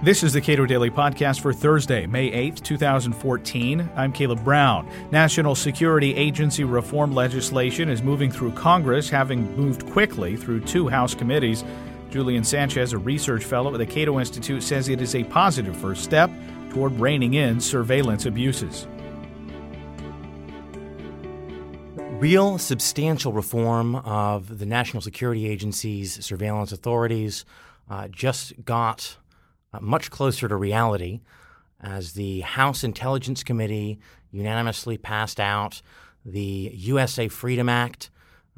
This is the Cato Daily Podcast for Thursday, May 8th, 2014. I'm Caleb Brown. National Security Agency reform legislation is moving through Congress, having moved quickly through two House committees. Julian Sanchez, a research fellow at the Cato Institute, says it is a positive first step toward reining in surveillance abuses. Real substantial reform of the National Security Agency's surveillance authorities uh, just got uh, much closer to reality as the House Intelligence Committee unanimously passed out the USA Freedom Act,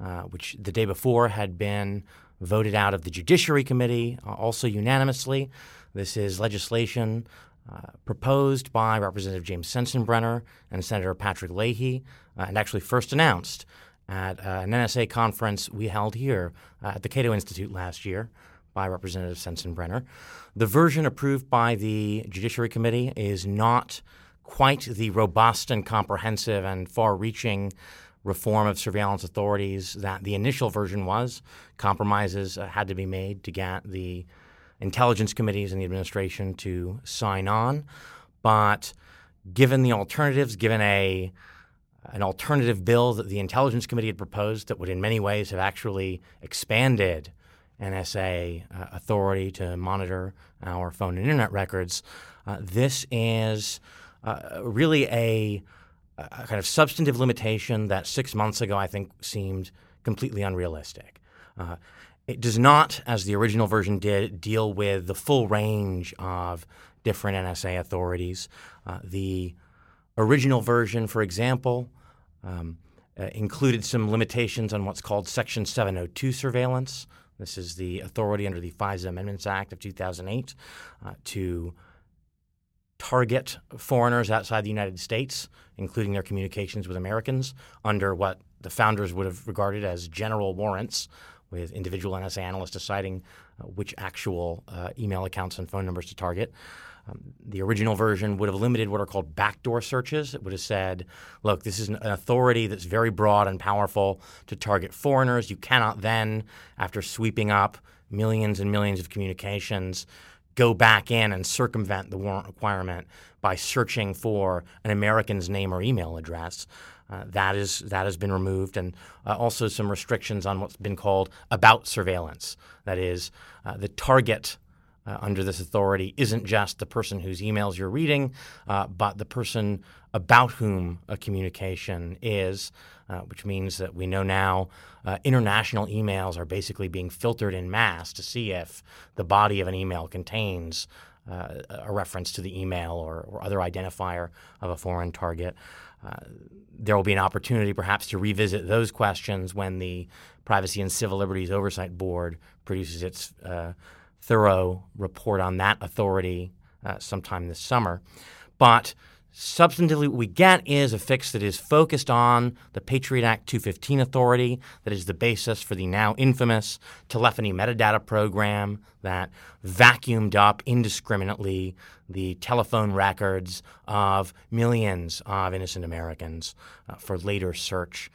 uh, which the day before had been voted out of the Judiciary Committee, uh, also unanimously. This is legislation uh, proposed by Representative James Sensenbrenner and Senator Patrick Leahy, uh, and actually first announced at uh, an NSA conference we held here at the Cato Institute last year by Representative Sensenbrenner. The version approved by the Judiciary Committee is not quite the robust and comprehensive and far reaching reform of surveillance authorities that the initial version was. Compromises uh, had to be made to get the intelligence committees and the administration to sign on. But given the alternatives, given a an alternative bill that the Intelligence Committee had proposed that would, in many ways, have actually expanded NSA uh, authority to monitor our phone and internet records. Uh, this is uh, really a, a, kind of substantive limitation that six months ago I think seemed completely unrealistic. Uh, it does not, as the original version did, deal with the full range of different NSA authorities. Uh, the original version, for example, um, uh, included some limitations on what's called Section 702 surveillance, this is the authority under the FISA Amendments Act of 2008 uh, to target foreigners outside the United States, including their communications with Americans, under what the founders would have regarded as general warrants, with individual NSA analysts deciding which actual uh, email accounts and phone numbers to target. Um, the original version would have limited what are called backdoor searches. It would have said, look, this is an authority that's very broad and powerful to target foreigners. You cannot then, after sweeping up millions and millions of communications, go back in and circumvent the warrant requirement by searching for an American's name or email address. Uh, that is that has been removed, and uh, also some restrictions on what's been called about surveillance. That is, uh, the target uh, under this authority isn't just the person whose emails you're reading, uh, but the person about whom a communication is, uh, which means that we know now uh, international emails are basically being filtered in mass to see if the body of an email contains uh, a reference to the email or, or, other identifier of a foreign target. Uh, there will be an opportunity perhaps to revisit those questions when the Privacy and Civil Liberties Oversight Board produces its thorough report on that authority uh, sometime this summer. But substantively, what we get is a fix that is focused on the Patriot Act 215 authority, that is the basis for the now infamous telephony metadata program that vacuumed up indiscriminately the telephone records of millions of innocent Americans uh, for later search.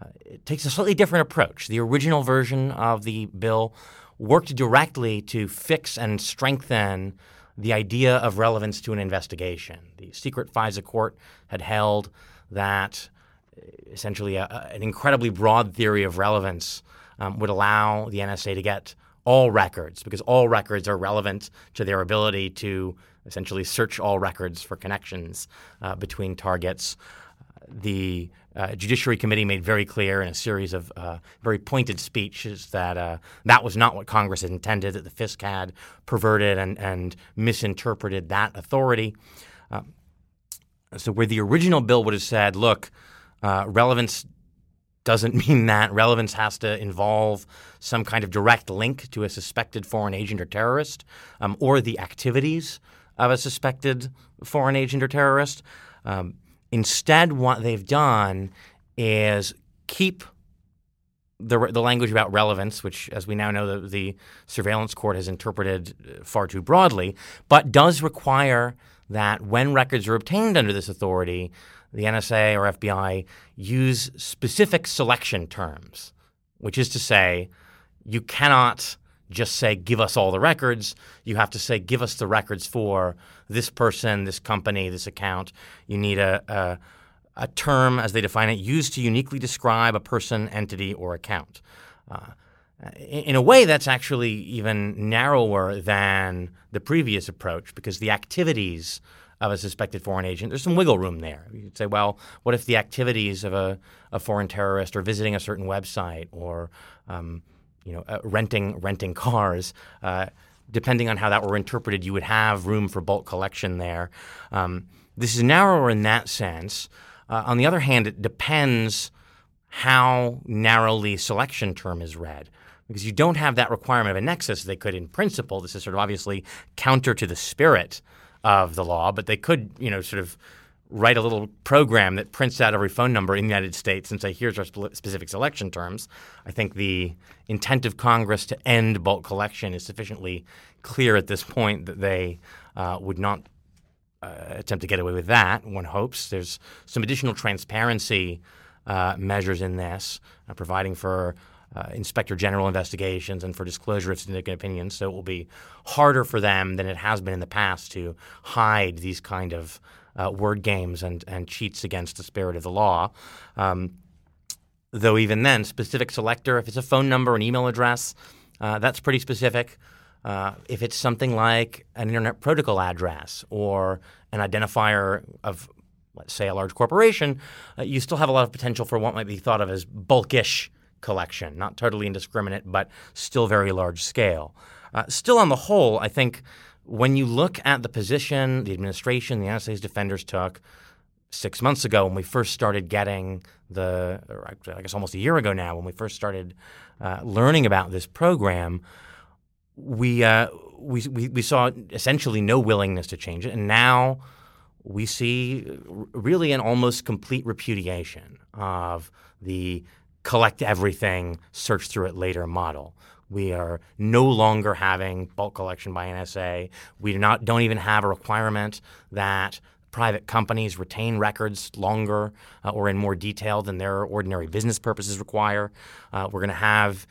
Uh, it takes a slightly different approach. The original version of the bill worked directly to fix and strengthen the idea of relevance to an investigation. The secret FISA court had held that uh, essentially a, a, an incredibly broad theory of relevance um, would allow the NSA to get all records because all records are relevant to their ability to essentially search all records for connections uh, between targets. The uh, Judiciary Committee made very clear in a series of uh, very pointed speeches that uh, that was not what Congress had intended, that the FISC had perverted and, and misinterpreted that authority. Uh, so, where the original bill would have said, look, uh, relevance doesn't mean that. Relevance has to involve some kind of direct link to a suspected foreign agent or terrorist um, or the activities of a suspected foreign agent or terrorist. Um, Instead, what they've done is keep the, the language about relevance, which, as we now know, the, the surveillance court has interpreted uh, far too broadly, but does require that when records are obtained under this authority, the NSA or FBI use specific selection terms, which is to say, you cannot just say, give us all the records. You have to say, give us the records for this person, this company, this account. You need a, a, a term, as they define it, used to uniquely describe a person, entity, or account. Uh, in a way, that's actually even narrower than the previous approach because the activities of a suspected foreign agent, there's some wiggle room there. You could say, well, what if the activities of a, a foreign terrorist or visiting a certain website or um, you know, uh, renting renting cars. Uh, depending on how that were interpreted, you would have room for bulk collection there. Um, this is narrower in that sense. Uh, on the other hand, it depends how narrowly selection term is read. Because you don't have that requirement of a nexus. They could, in principle, this is sort of obviously counter to the spirit of the law, but they could, you know, sort of write a little program that prints out every phone number in the United States and say, here's our spe- specific selection terms. I think the intent of Congress to end bulk collection is sufficiently clear at this point that they uh, would not uh, attempt to get away with that, one hopes. There's some additional transparency uh, measures in this, uh, providing for uh, inspector general investigations and for disclosure of significant opinions. So it will be harder for them than it has been in the past to hide these kind of uh, word games and, and cheats against the spirit of the law. Um, though even then, specific selector, if it's a phone number, an email address, uh, that's pretty specific. Uh, if it's something like an internet protocol address or an identifier of, let's say, a large corporation, uh, you still have a lot of potential for what might be thought of as bulkish collection, not totally indiscriminate, but still very large scale. Uh, still, on the whole, I think when you look at the position the administration, the United States defenders took six months ago when we first started getting the, I guess almost a year ago now, when we first started uh, learning about this program, we, uh, we, we, we saw essentially no willingness to change it. And now we see really an almost complete repudiation of the collect everything, search through it later model. We are no longer having bulk collection by NSA. We do not don't even have a requirement that private companies retain records longer uh, or in more detail than their ordinary business purposes require. Uh, we're going to have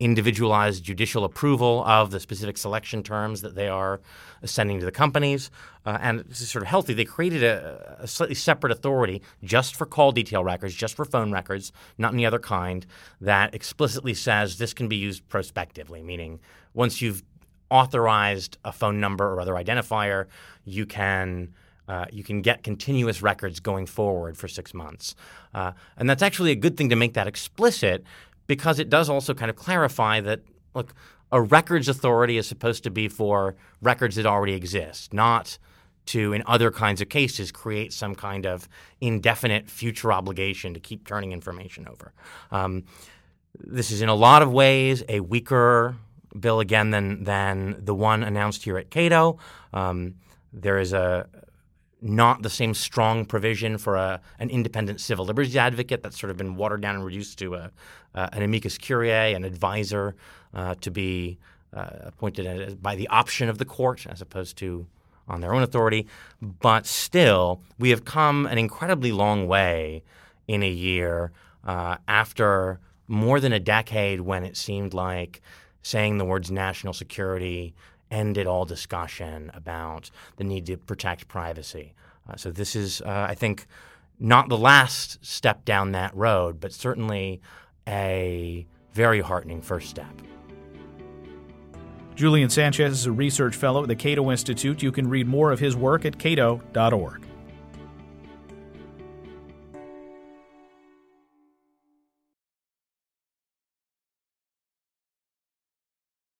individualized judicial approval of the specific selection terms that they are sending to the companies. Uh, and this is sort of healthy. They created a, a, slightly separate authority just for call detail records, just for phone records, not any other kind, that explicitly says this can be used prospectively, meaning once you've authorized a phone number or other identifier, you can. Uh, you can get continuous records going forward for six months. Uh, and that's actually a good thing to make that explicit because it does also kind of clarify that, look, a records authority is supposed to be for records that already exist, not to, in other kinds of cases, create some kind of indefinite future obligation to keep turning information over. Um, this is in a lot of ways a weaker bill again than than the one announced here at Cato. Um, there is a not the same strong provision for a, an independent civil liberties advocate that's sort of been watered down and reduced to a, uh, an amicus curiae, an advisor uh, to be uh, appointed by the option of the court as opposed to on their own authority. But still, we have come an incredibly long way in a year uh, after more than a decade when it seemed like saying the words national security ended all discussion about the need to protect privacy. Uh, so this is, uh, I think, not the last step down that road, but certainly a very heartening first step. Julian Sanchez is a research fellow at the Cato Institute. You can read more of his work at cato.org.